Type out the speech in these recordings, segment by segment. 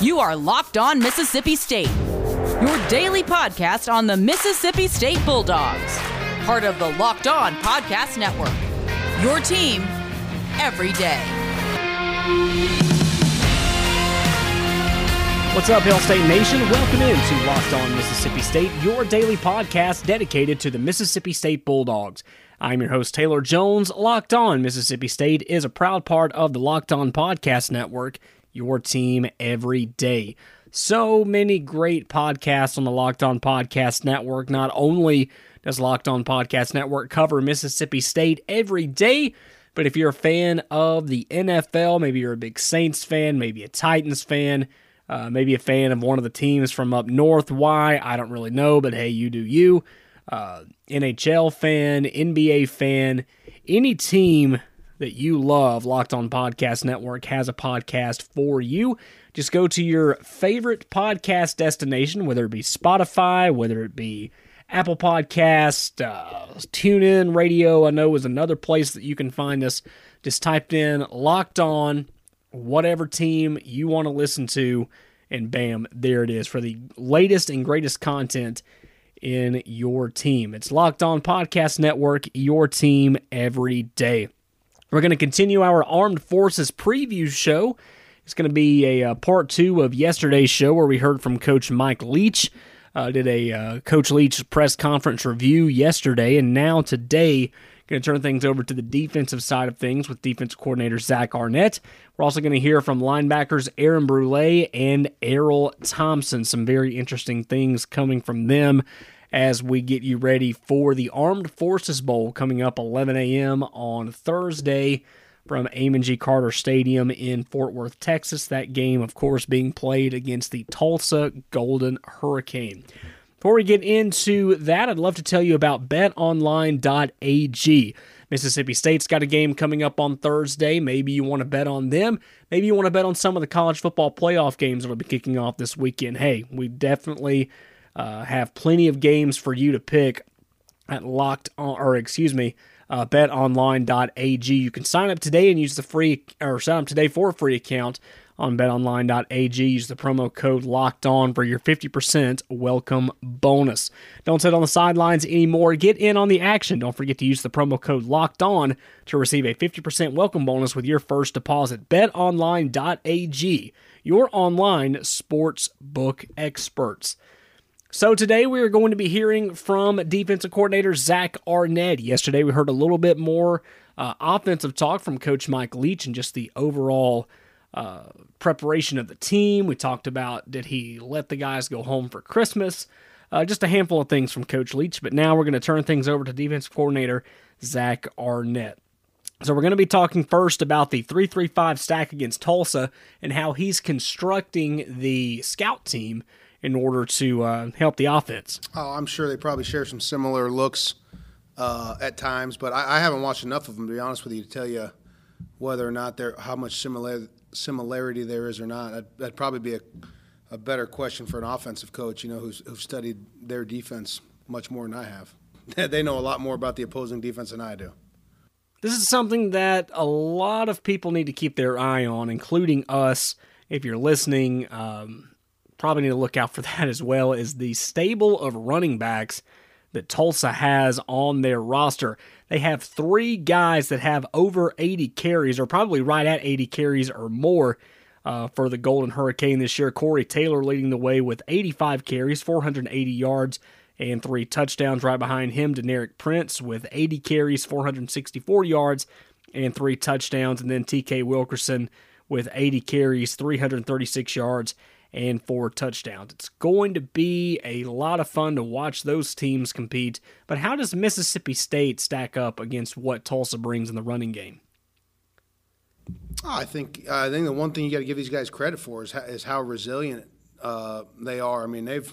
You are Locked On Mississippi State, your daily podcast on the Mississippi State Bulldogs, part of the Locked On Podcast Network. Your team every day. What's up, Hail State Nation? Welcome into Locked On Mississippi State, your daily podcast dedicated to the Mississippi State Bulldogs. I'm your host, Taylor Jones. Locked On Mississippi State is a proud part of the Locked On Podcast Network your team every day. So many great podcasts on the Locked On Podcast Network. Not only does Locked On Podcast Network cover Mississippi State every day, but if you're a fan of the NFL, maybe you're a big Saints fan, maybe a Titans fan, uh, maybe a fan of one of the teams from up north. Why? I don't really know, but hey, you do you. Uh, NHL fan, NBA fan, any team that you love, Locked On Podcast Network has a podcast for you. Just go to your favorite podcast destination, whether it be Spotify, whether it be Apple Podcast, uh, TuneIn Radio. I know is another place that you can find us. Just typed in Locked On, whatever team you want to listen to, and bam, there it is for the latest and greatest content in your team. It's Locked On Podcast Network, your team every day. We're going to continue our Armed Forces preview show. It's going to be a, a, uh, part two of yesterday's show where we heard from Coach Mike Leach. Uh, did a uh, Coach Leach press conference review yesterday, and now today, going to turn things over to the defensive side of things with defense coordinator Zach Arnett. We're also going to hear from linebackers Aaron Brule and Erroll Thompson. Some very interesting things coming from them as we get you ready for the Armed Forces Bowl coming up 11 a.m. on Thursday from Amon G. Carter Stadium in Fort Worth, Texas. That game, of course, being played against the Tulsa Golden Hurricane. Before we get into that, I'd love to tell you about betonline.ag. Mississippi State's got a game coming up on Thursday. Maybe you want to bet on them. Maybe you want to bet on some of the college football playoff games that will be kicking off this weekend. Hey, we definitely uh, have plenty of games for you to pick at locked on, or excuse me, uh, betonline.ag. You can sign up today and use the free, or sign up today for a free account on betonline.ag. Use the promo code locked on for your 50% welcome bonus. Don't sit on the sidelines anymore. Get in on the action. Don't forget to use the promo code locked on to receive a 50% welcome bonus with your first deposit. betonline.ag, your online sports book experts. So today we are going to be hearing from defensive coordinator Zach Arnett. Yesterday we heard a little bit more uh, offensive talk from Coach Mike Leach and just the overall uh, preparation of the team. We talked about did he let the guys go home for Christmas? Uh, just a handful of things from Coach Leach. But now we're going to turn things over to defensive coordinator Zach Arnett. So we're going to be talking first about the 335 stack against Tulsa and how he's constructing the scout team in order to uh, help the offense. Oh, I'm sure they probably share some similar looks uh, at times, but I, I, haven't watched enough of them to be honest with you to tell you whether or not there how much similar, similarity there is or not. That'd, that'd probably be a, a, better question for an offensive coach, you know, who's, who's studied their defense much more than I have. they know a lot more about the opposing defense than I do. This is something that a lot of people need to keep their eye on, including us. If you're listening, um, probably need to look out for that as well is the stable of running backs that Tulsa has on their roster. They have three guys that have over 80 carries, or probably right at 80 carries or more uh, for the Golden Hurricane this year. Corey Taylor leading the way with 85 carries, 480 yards, and three touchdowns. Right behind him, Deneric Prince with 80 carries, 464 yards, and three touchdowns. And then TK Wilkerson with 80 carries, 336 yards, and four touchdowns. It's going to be a lot of fun to watch those teams compete. But how does Mississippi State stack up against what Tulsa brings in the running game? Oh, I think I think the one thing you got to give these guys credit for is how, is how resilient uh, they are. I mean, they've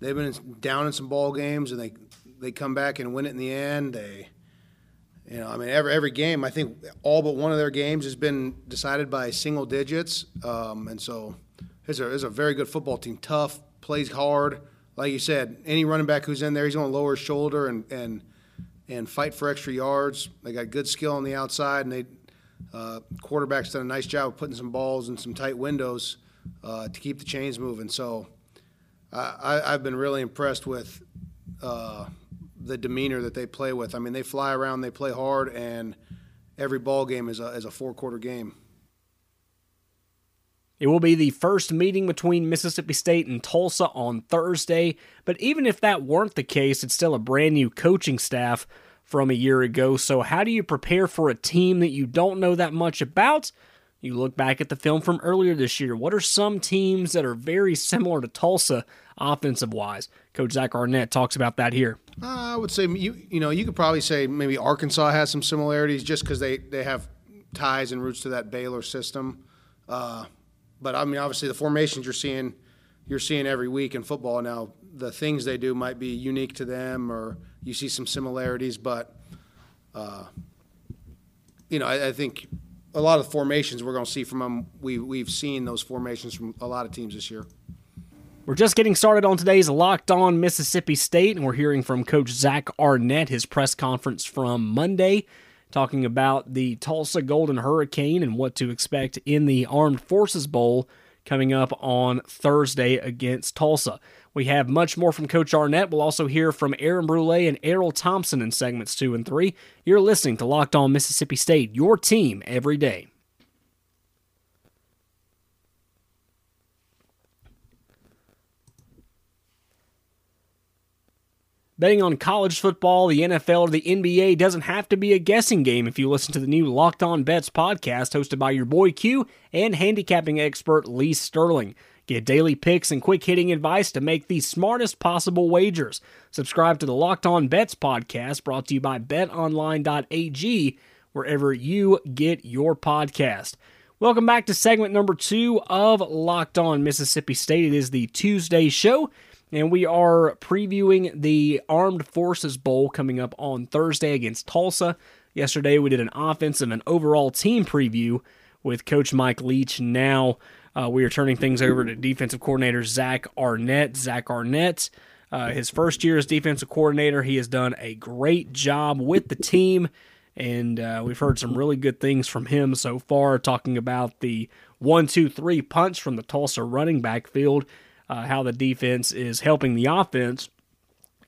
they've been down in some ball games and they they come back and win it in the end. They you know, I mean, every every game, I think all but one of their games has been decided by single digits, um, and so is a, a very good football team. Tough, plays hard. Like you said, any running back who's in there, he's going to lower his shoulder and, and and fight for extra yards. They got good skill on the outside, and they uh, quarterbacks done a nice job of putting some balls in some tight windows uh, to keep the chains moving. So I, I've been really impressed with uh, the demeanor that they play with. I mean, they fly around, they play hard, and every ball game is a, is a four quarter game. It will be the first meeting between Mississippi State and Tulsa on Thursday, but even if that weren't the case, it's still a brand new coaching staff from a year ago. So, how do you prepare for a team that you don't know that much about? You look back at the film from earlier this year. What are some teams that are very similar to Tulsa offensive wise? Coach Zach Arnett talks about that here. Uh, I would say you you know you could probably say maybe Arkansas has some similarities just because they they have ties and roots to that Baylor system. Uh, but I mean, obviously, the formations you're seeing you're seeing every week in football now. The things they do might be unique to them, or you see some similarities. But uh, you know, I, I think a lot of formations we're going to see from them. We we've seen those formations from a lot of teams this year. We're just getting started on today's Locked On Mississippi State, and we're hearing from Coach Zach Arnett, his press conference from Monday, talking about the Tulsa Golden Hurricane and what to expect in the Armed Forces Bowl coming up on Thursday against Tulsa. We have much more from Coach Arnett. We'll also hear from Aaron Brule and Erroll Thompson in segments two and three. You're listening to Locked On Mississippi State, your team every day. Betting on college football, the NFL, or the NBA doesn't have to be a guessing game if you listen to the new Locked On Bets podcast hosted by your boy Q and handicapping expert Lee Sterling. Get daily picks and quick hitting advice to make the smartest possible wagers. Subscribe to the Locked On Bets podcast brought to you by betonline.ag, wherever you get your podcast. Welcome back to segment number two of Locked On Mississippi State. It is the Tuesday show and we are previewing the Armed Forces Bowl coming up on Thursday against Tulsa. Yesterday, we did an offensive and overall team preview with Coach Mike Leach. Now, uh, we are turning things over to defensive coordinator Zach Arnett. Zach Arnett, uh, his first year as defensive coordinator, he has done a great job with the team, and uh, we've heard some really good things from him so far, talking about the one, two, three punch from the Tulsa running back field uh, how the defense is helping the offense,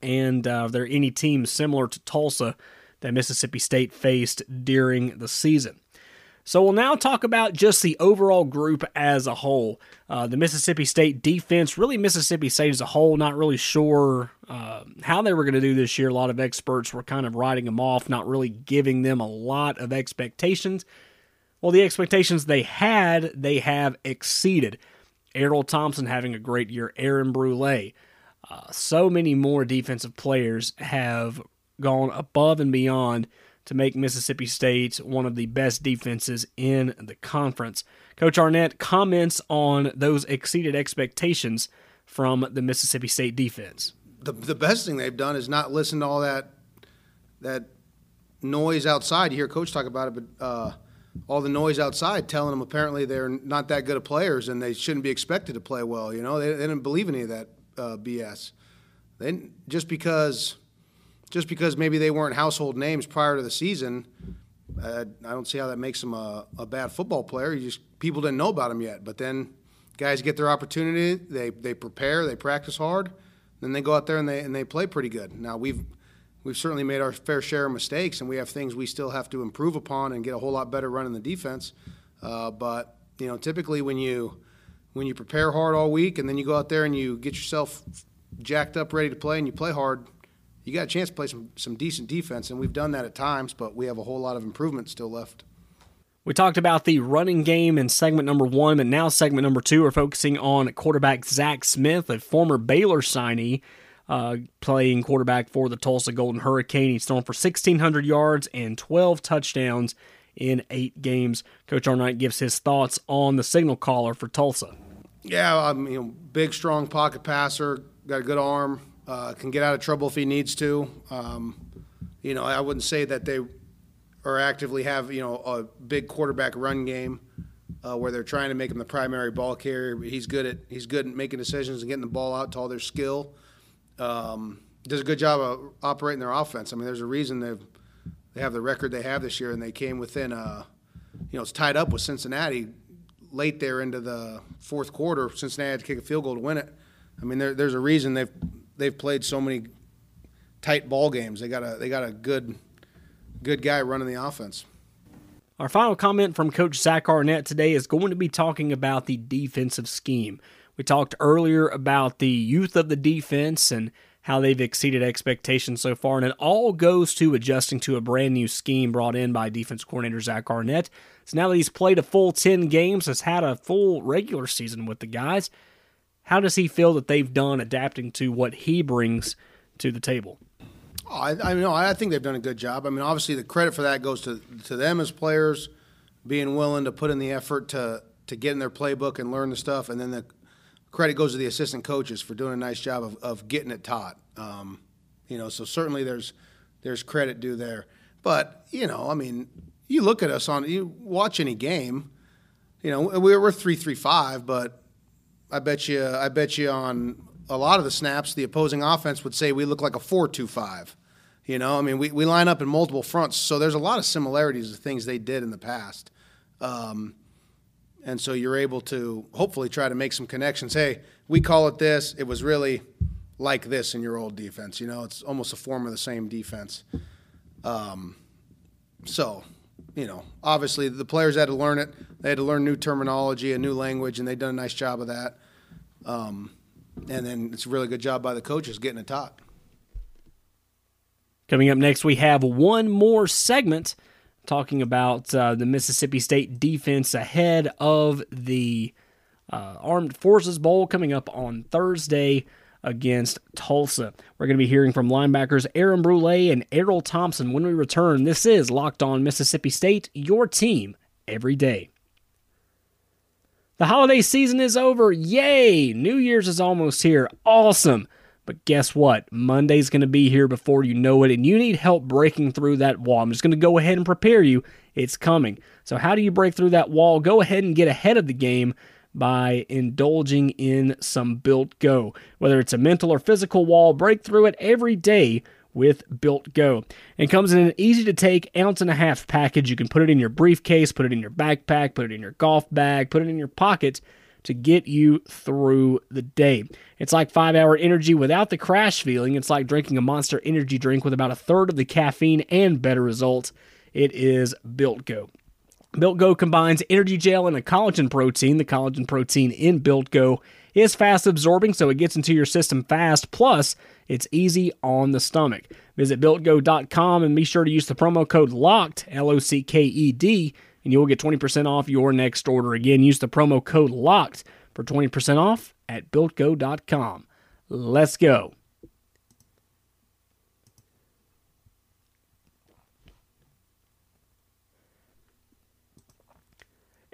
and uh, are there any teams similar to Tulsa that Mississippi State faced during the season? So we'll now talk about just the overall group as a whole. Uh, the Mississippi State defense, really Mississippi State as a whole, not really sure uh, how they were going to do this year. A lot of experts were kind of writing them off, not really giving them a lot of expectations. Well, the expectations they had, they have exceeded. Erroll Thompson having a great year, Aaron Brule. Uh, so many more defensive players have gone above and beyond to make Mississippi State one of the best defenses in the conference. Coach Arnett comments on those exceeded expectations from the Mississippi State defense. The, the best thing they've done is not listen to all that that noise outside. You hear Coach talk about it, but uh, all the noise outside telling them apparently they're not that good of players and they shouldn't be expected to play well. You know, they, they didn't believe any of that uh, BS. They just because just because maybe they weren't household names prior to the season, uh, I don't see how that makes them a, a bad football player. You just people didn't know about them yet. But then guys get their opportunity. They they prepare. They practice hard. Then they go out there and they and they play pretty good. Now we've we've certainly made our fair share of mistakes, and we have things we still have to improve upon and get a whole lot better running the defense. Uh, but you know, typically when you when you prepare hard all week and then you go out there and you get yourself jacked up, ready to play, and you play hard, you got a chance to play some some decent defense, and we've done that at times. But we have a whole lot of improvement still left. We talked about the running game in segment number one, but now segment number two, we're focusing on quarterback Zach Smith, a former Baylor signee uh, playing quarterback for the Tulsa Golden Hurricane. He's thrown for 1,600 yards and 12 touchdowns in eight games. Coach Arnett gives his thoughts on the signal caller for Tulsa. Yeah, I mean, big, strong pocket passer, got a good arm, uh, can get out of trouble if he needs to. Um, you know, I wouldn't say that they are actively have you know a big quarterback run game uh, where they're trying to make him the primary ball carrier. He's good at he's good at making decisions and getting the ball out to all their skill um, does a good job of operating their offense. I mean, there's a reason they they have the record they have this year, and they came within. Uh, you know, it's tied up with Cincinnati late there into the fourth quarter, Cincinnati had to kick a field goal to win it. I mean, there, there's a reason they've they've played so many tight ball games. They got a they got a good good guy running the offense. Our final comment from Coach Zach Arnett today is going to be talking about the defensive scheme. We talked earlier about the youth of the defense and how they've exceeded expectations so far, and it all goes to adjusting to a brand new scheme brought in by defense coordinator Zach Arnett. So now that he's played a full 10 games, has had a full regular season with the guys, how does he feel that they've done adapting to what he brings to the table? I, I know. I think they've done a good job. I mean, obviously, the credit for that goes to to them as players, being willing to put in the effort to to get in their playbook and learn the stuff, and then the credit goes to the assistant coaches for doing a nice job of, of getting it taught. Um, you know, so certainly there's there's credit due there. But you know, I mean, you look at us on you watch any game. You know, we're we're three three five, but I bet you I bet you on a lot of the snaps, the opposing offense would say we look like a four-two-five. You know, I mean, we, we line up in multiple fronts, so there's a lot of similarities to things they did in the past. Um, and so you're able to hopefully try to make some connections. Hey, we call it this. It was really like this in your old defense. You know, it's almost a form of the same defense. Um, so, you know, obviously the players had to learn it. They had to learn new terminology, a new language, and they've done a nice job of that. Um, and then it's a really good job by the coaches getting it taught. Coming up next, we have one more segment talking about uh, the Mississippi State defense ahead of the uh, Armed Forces Bowl coming up on Thursday against Tulsa. We're going to be hearing from linebackers Aaron Brule and Erroll Thompson when we return. This is Locked On Mississippi State, your team every day. The holiday season is over. Yay! New Year's is almost here. Awesome. But guess what? Monday's going to be here before you know it, and you need help breaking through that wall. I'm just going to go ahead and prepare you. It's coming. So, how do you break through that wall? Go ahead and get ahead of the game by indulging in some Built Go. Whether it's a mental or physical wall, break through it every day with Built Go. It comes in an easy to take ounce and a half package. You can put it in your briefcase, put it in your backpack, put it in your golf bag, put it in your pocket to get you through the day. It's like five hour energy without the crash feeling. It's like drinking a monster energy drink with about a third of the caffeine and better results. It is Built Go. Built Go combines energy gel and a collagen protein. The collagen protein in Built Go is fast absorbing, so it gets into your system fast. Plus, it's easy on the stomach. Visit builtgo.com and be sure to use the promo code LOCKED, L O C K E D, and you will get 20% off your next order. Again, use the promo code LOCKED for 20% off at builtgo.com. Let's go.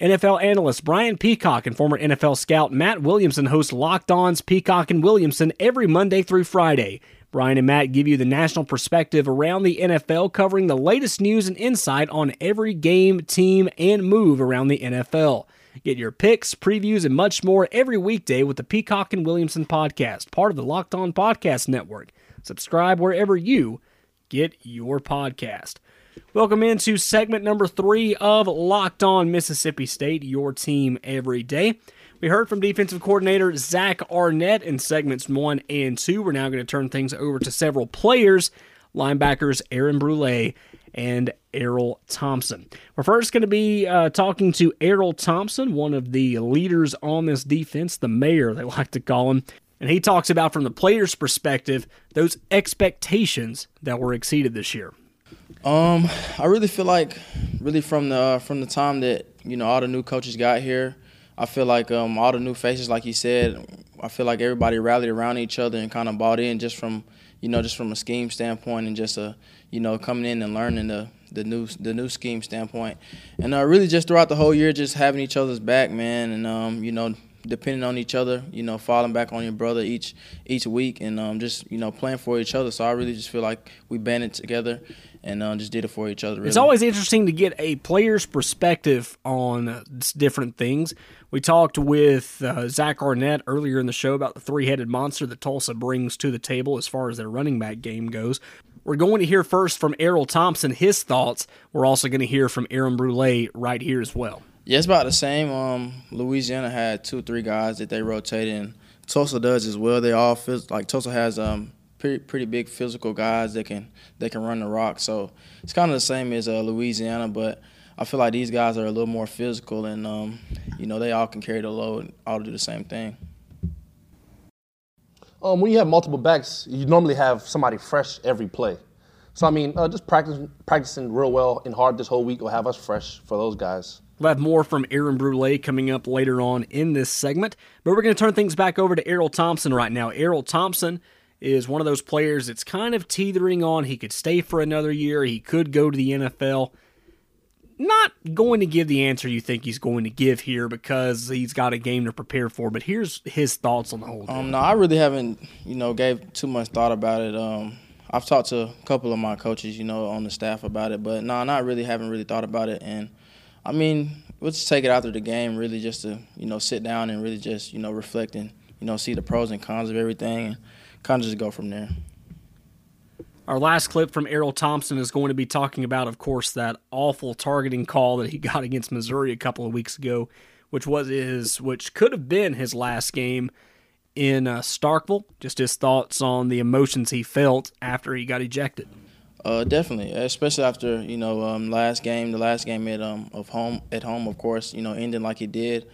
NFL analyst Brian Peacock and former NFL scout Matt Williamson host Locked On's Peacock and Williamson every Monday through Friday. Brian and Matt give you the national perspective around the NFL, covering the latest news and insight on every game, team, and move around the NFL. Get your picks, previews, and much more every weekday with the Peacock and Williamson podcast, part of the Locked On Podcast Network. Subscribe wherever you get your podcast. Welcome into segment number three of Locked On Mississippi State, your team every day. We heard from defensive coordinator Zach Arnett in segments one and two. We're now going to turn things over to several players linebackers Aaron Brule and Erroll Thompson. We're first going to be uh, talking to Erroll Thompson, one of the leaders on this defense, the mayor, they like to call him. And he talks about, from the player's perspective, those expectations that were exceeded this year. Um, I really feel like, really from the from the time that you know all the new coaches got here, I feel like um, all the new faces, like you said, I feel like everybody rallied around each other and kind of bought in just from you know just from a scheme standpoint and just a you know coming in and learning the the new the new scheme standpoint, and uh, really just throughout the whole year, just having each other's back, man, and um, you know depending on each other, you know, falling back on your brother each each week, and um, just you know playing for each other. So I really just feel like we banded together and uh, just did it for each other. Really. It's always interesting to get a player's perspective on different things. We talked with uh, Zach Arnett earlier in the show about the three headed monster that Tulsa brings to the table as far as their running back game goes. We're going to hear first from Erroll Thompson, his thoughts. We're also going to hear from Aaron Brule right here as well. Yeah, it's about the same. Um, Louisiana had two, three guys that they rotated, and Tulsa does as well. They all feel like Tulsa has um pretty pretty big physical guys that can they can run the rock. So it's kind of the same as uh, Louisiana, but I feel like these guys are a little more physical, and um, you know they all can carry the load, and all do the same thing. Um, when you have multiple backs, you normally have somebody fresh every play. So I mean, uh, just practice, practicing real well and hard this whole week will have us fresh for those guys. We'll have more from Aaron Brule coming up later on in this segment, but we're going to turn things back over to Erroll Thompson right now. Erroll Thompson is one of those players that's kind of teetering on. He could stay for another year. He could go to the NFL not going to give the answer you think he's going to give here because he's got a game to prepare for. But here's his thoughts on the whole. Um, no, I really haven't, you know, gave too much thought about it. Um, I've talked to a couple of my coaches, you know, on the staff about it, but no, not really. Haven't really thought about it, and I mean, we'll just take it after the game, really, just to you know sit down and really just you know reflect and you know see the pros and cons of everything, and kind of just go from there. Our last clip from Erroll Thompson is going to be talking about, of course, that awful targeting call that he got against Missouri a couple of weeks ago, which was his, which could have been his last game in uh, Starkville. Just his thoughts on the emotions he felt after he got ejected. Uh, definitely, especially after you know um, last game, the last game at um of home at home, of course, you know, ending like it did.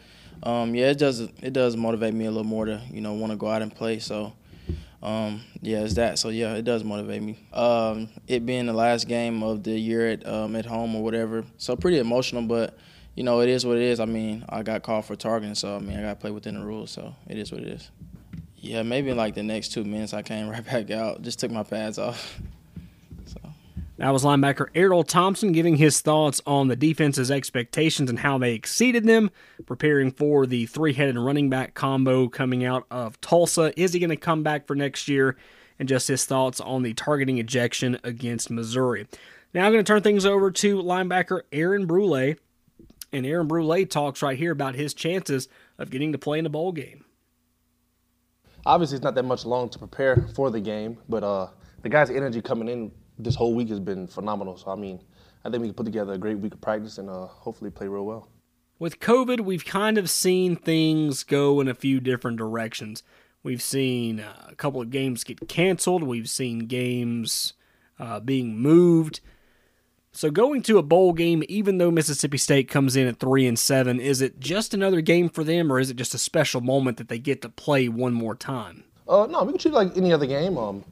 Um, yeah, it does it does motivate me a little more to you know want to go out and play. So um, yeah, it's that. So yeah, it does motivate me. Um, it being the last game of the year at um, at home or whatever, so pretty emotional. But you know, it is what it is. I mean, I got called for targeting, so I mean, I got to play within the rules. So it is what it is. Yeah, maybe in like the next two minutes, I came right back out. Just took my pads off. That was linebacker Erroll Thompson giving his thoughts on the defense's expectations and how they exceeded them, preparing for the three headed running back combo coming out of Tulsa. Is he going to come back for next year? And just his thoughts on the targeting ejection against Missouri. Now I'm going to turn things over to linebacker Aaron Brule. And Aaron Brule talks right here about his chances of getting to play in the bowl game. Obviously, it's not that much long to prepare for the game, but uh, the guys' energy coming in this whole week has been phenomenal. So I mean, I think we can put together a great week of practice and uh, hopefully play real well. With COVID, we've kind of seen things go in a few different directions. We've seen uh, a couple of games get canceled. We've seen games uh, being moved. So going to a bowl game, even though Mississippi State comes in at three and seven, is it just another game for them, or is it just a special moment that they get to play one more time? Uh, no, we can treat it like any other game. Um,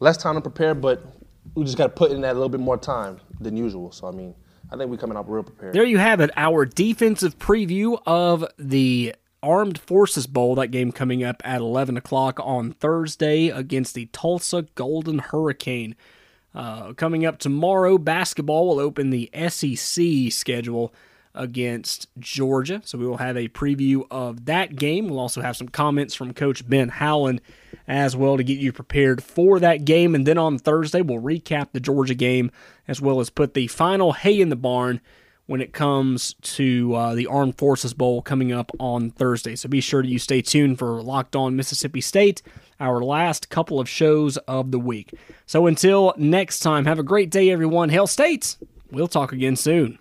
less time to prepare, but we just got to put in that a little bit more time than usual. So I mean, I think we're coming up real prepared. There you have it, our defensive preview of the Armed Forces Bowl. That game coming up at 11 o'clock on Thursday against the Tulsa Golden Hurricane. Uh, coming up tomorrow, basketball will open the SEC schedule against Georgia. So we will have a preview of that game. We'll also have some comments from Coach Ben Howland as well to get you prepared for that game. And then on Thursday, we'll recap the Georgia game as well as put the final hay in the barn when it comes to uh, the Armed Forces Bowl coming up on Thursday. So be sure to you stay tuned for Locked On Mississippi State, our last couple of shows of the week. So until next time, have a great day, everyone. Hail States! We'll talk again soon.